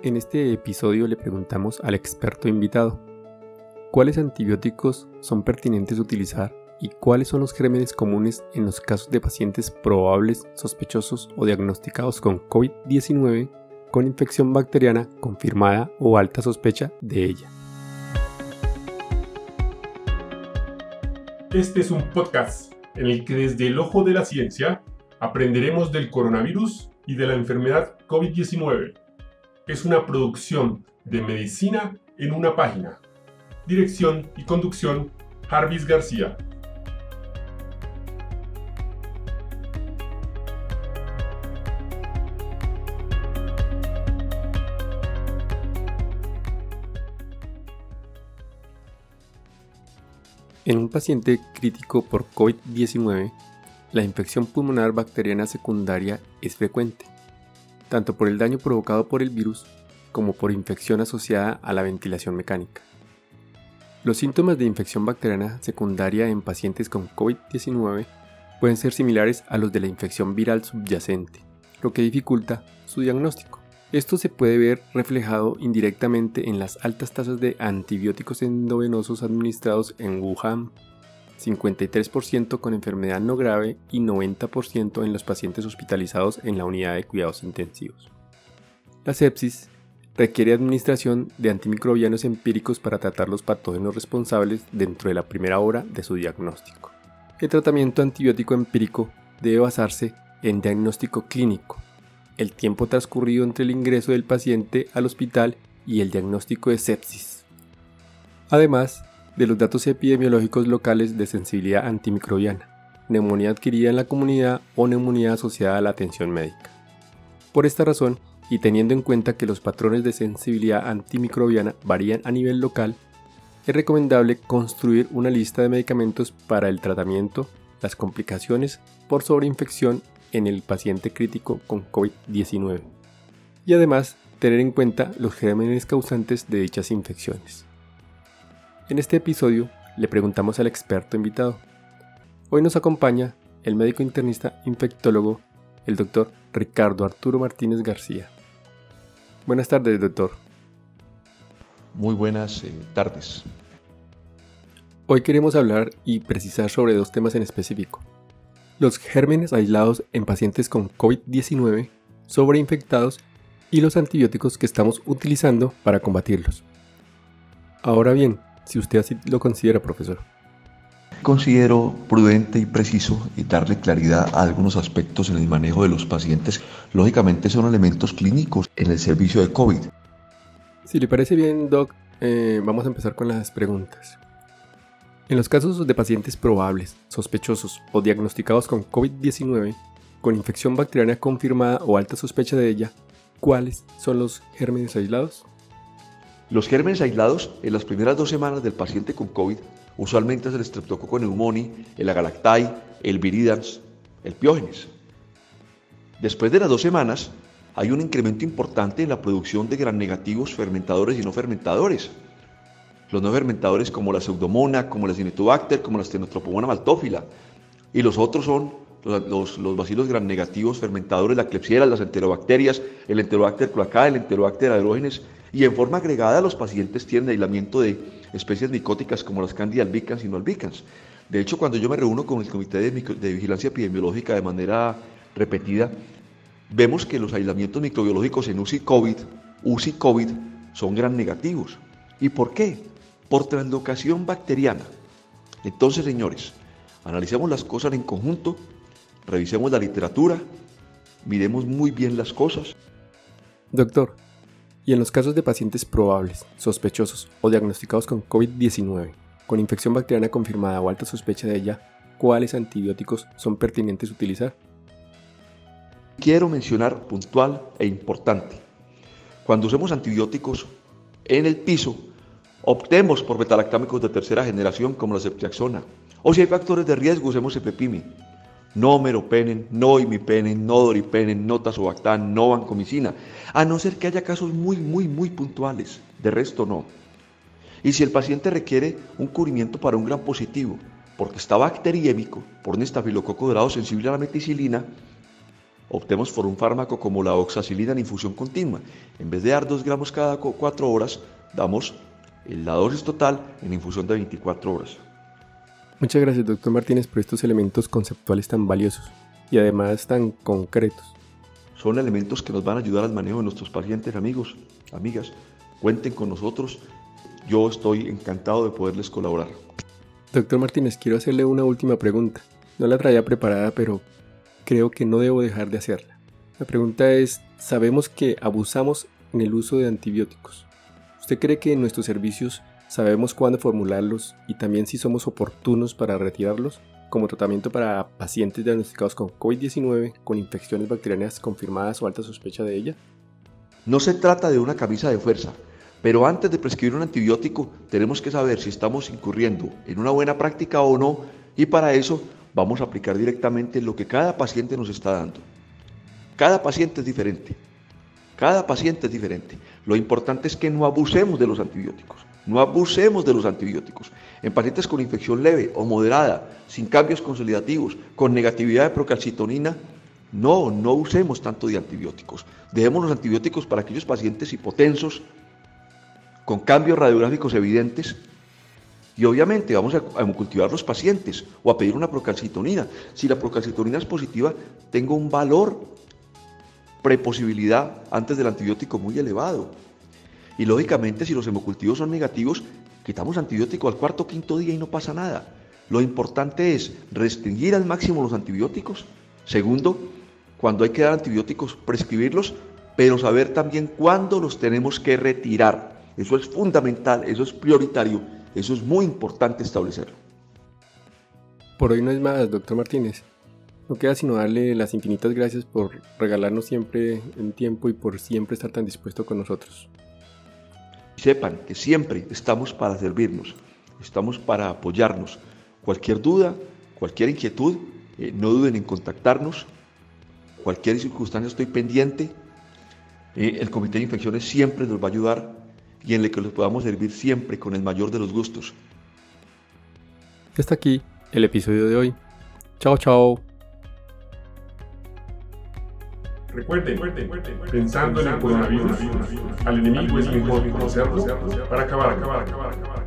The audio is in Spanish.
En este episodio le preguntamos al experto invitado, ¿cuáles antibióticos son pertinentes utilizar y cuáles son los gérmenes comunes en los casos de pacientes probables, sospechosos o diagnosticados con COVID-19 con infección bacteriana confirmada o alta sospecha de ella? Este es un podcast en el que desde el ojo de la ciencia aprenderemos del coronavirus y de la enfermedad COVID-19. Es una producción de medicina en una página. Dirección y conducción, Jarvis García. En un paciente crítico por COVID-19, la infección pulmonar bacteriana secundaria es frecuente, tanto por el daño provocado por el virus como por infección asociada a la ventilación mecánica. Los síntomas de infección bacteriana secundaria en pacientes con COVID-19 pueden ser similares a los de la infección viral subyacente, lo que dificulta su diagnóstico. Esto se puede ver reflejado indirectamente en las altas tasas de antibióticos endovenosos administrados en Wuhan, 53% con enfermedad no grave y 90% en los pacientes hospitalizados en la unidad de cuidados intensivos. La sepsis requiere administración de antimicrobianos empíricos para tratar los patógenos responsables dentro de la primera hora de su diagnóstico. El tratamiento antibiótico empírico debe basarse en diagnóstico clínico, el tiempo transcurrido entre el ingreso del paciente al hospital y el diagnóstico de sepsis. Además de los datos epidemiológicos locales de sensibilidad antimicrobiana, neumonía adquirida en la comunidad o neumonía asociada a la atención médica. Por esta razón, y teniendo en cuenta que los patrones de sensibilidad antimicrobiana varían a nivel local, es recomendable construir una lista de medicamentos para el tratamiento, las complicaciones por sobreinfección en el paciente crítico con COVID-19 y además tener en cuenta los gérmenes causantes de dichas infecciones. En este episodio le preguntamos al experto invitado. Hoy nos acompaña el médico internista infectólogo, el doctor Ricardo Arturo Martínez García. Buenas tardes, doctor. Muy buenas eh, tardes. Hoy queremos hablar y precisar sobre dos temas en específico los gérmenes aislados en pacientes con COVID-19 sobreinfectados y los antibióticos que estamos utilizando para combatirlos. Ahora bien, si usted así lo considera, profesor. Considero prudente y preciso y darle claridad a algunos aspectos en el manejo de los pacientes. Lógicamente son elementos clínicos en el servicio de COVID. Si le parece bien, Doc, eh, vamos a empezar con las preguntas. En los casos de pacientes probables, sospechosos o diagnosticados con COVID-19, con infección bacteriana confirmada o alta sospecha de ella, ¿cuáles son los gérmenes aislados? Los gérmenes aislados en las primeras dos semanas del paciente con COVID usualmente es el Streptococcus pneumoniae, el Agalactae, el Viridans, el Piógenes. Después de las dos semanas, hay un incremento importante en la producción de gran negativos fermentadores y no fermentadores los no fermentadores como la pseudomona, como la cinetobacter, como la stenotropomona maltófila. Y los otros son los, los, bacilos gram negativos fermentadores, la Klebsiella, las enterobacterias, el enterobacter cloacae, el enterobacter aerógenes. Y en forma agregada los pacientes tienen aislamiento de especies micóticas como las Candida albicans y no albicans. De hecho, cuando yo me reúno con el Comité de, de Vigilancia Epidemiológica de manera repetida, vemos que los aislamientos microbiológicos en UCI COVID, UCI COVID, son gran negativos. ¿Y por qué? por translocación bacteriana. Entonces, señores, analicemos las cosas en conjunto, revisemos la literatura, miremos muy bien las cosas. Doctor, y en los casos de pacientes probables, sospechosos o diagnosticados con COVID-19, con infección bacteriana confirmada o alta sospecha de ella, ¿cuáles antibióticos son pertinentes utilizar? Quiero mencionar puntual e importante. Cuando usemos antibióticos en el piso, Optemos por betalactámicos de tercera generación como la ceftriaxona. O si hay factores de riesgo, usemos epepimi. No meropenen, no imipenen, no doripenen, no tazobactam, no vancomicina. A no ser que haya casos muy, muy, muy puntuales. De resto, no. Y si el paciente requiere un cubrimiento para un gran positivo, porque está bacteriémico, por un estafilococo dorado sensible a la meticilina, optemos por un fármaco como la oxacilina en infusión continua. En vez de dar 2 gramos cada 4 horas, damos la dosis total en infusión de 24 horas. Muchas gracias, doctor Martínez, por estos elementos conceptuales tan valiosos y además tan concretos. Son elementos que nos van a ayudar al manejo de nuestros pacientes, amigos, amigas. Cuenten con nosotros. Yo estoy encantado de poderles colaborar. Doctor Martínez, quiero hacerle una última pregunta. No la traía preparada, pero creo que no debo dejar de hacerla. La pregunta es, sabemos que abusamos en el uso de antibióticos. ¿Usted cree que en nuestros servicios sabemos cuándo formularlos y también si somos oportunos para retirarlos como tratamiento para pacientes diagnosticados con COVID-19 con infecciones bacterianas confirmadas o alta sospecha de ella? No se trata de una camisa de fuerza, pero antes de prescribir un antibiótico tenemos que saber si estamos incurriendo en una buena práctica o no y para eso vamos a aplicar directamente lo que cada paciente nos está dando. Cada paciente es diferente. Cada paciente es diferente. Lo importante es que no abusemos de los antibióticos. No abusemos de los antibióticos. En pacientes con infección leve o moderada, sin cambios consolidativos, con negatividad de procalcitonina, no, no usemos tanto de antibióticos. Dejemos los antibióticos para aquellos pacientes hipotensos, con cambios radiográficos evidentes y obviamente vamos a, cultivar los pacientes o a pedir una procalcitonina. Si la procalcitonina es positiva, tengo un valor preposibilidad antes del antibiótico muy elevado. Y lógicamente, si los hemocultivos son negativos, quitamos antibiótico al cuarto o quinto día y no pasa nada. Lo importante es restringir al máximo los antibióticos. Segundo, cuando hay que dar antibióticos, prescribirlos, pero saber también cuándo los tenemos que retirar. Eso es fundamental, eso es prioritario eso es muy importante establecerlo. Por hoy no es más, doctor Martínez. No queda sino darle las infinitas gracias por regalarnos siempre en tiempo y por siempre estar tan dispuesto con nosotros. Sepan que siempre estamos para servirnos, estamos para apoyarnos. Cualquier duda, cualquier inquietud, eh, no duden en contactarnos. Cualquier circunstancia estoy pendiente. Eh, el Comité de Infecciones siempre nos va a ayudar y en el que los podamos servir siempre con el mayor de los gustos. Hasta aquí el episodio de hoy. Chao, chao. Recuerden, pensando en el coronavirus, al enemigo es mejor conocerlo para acabar, acabar, acabar, acabar.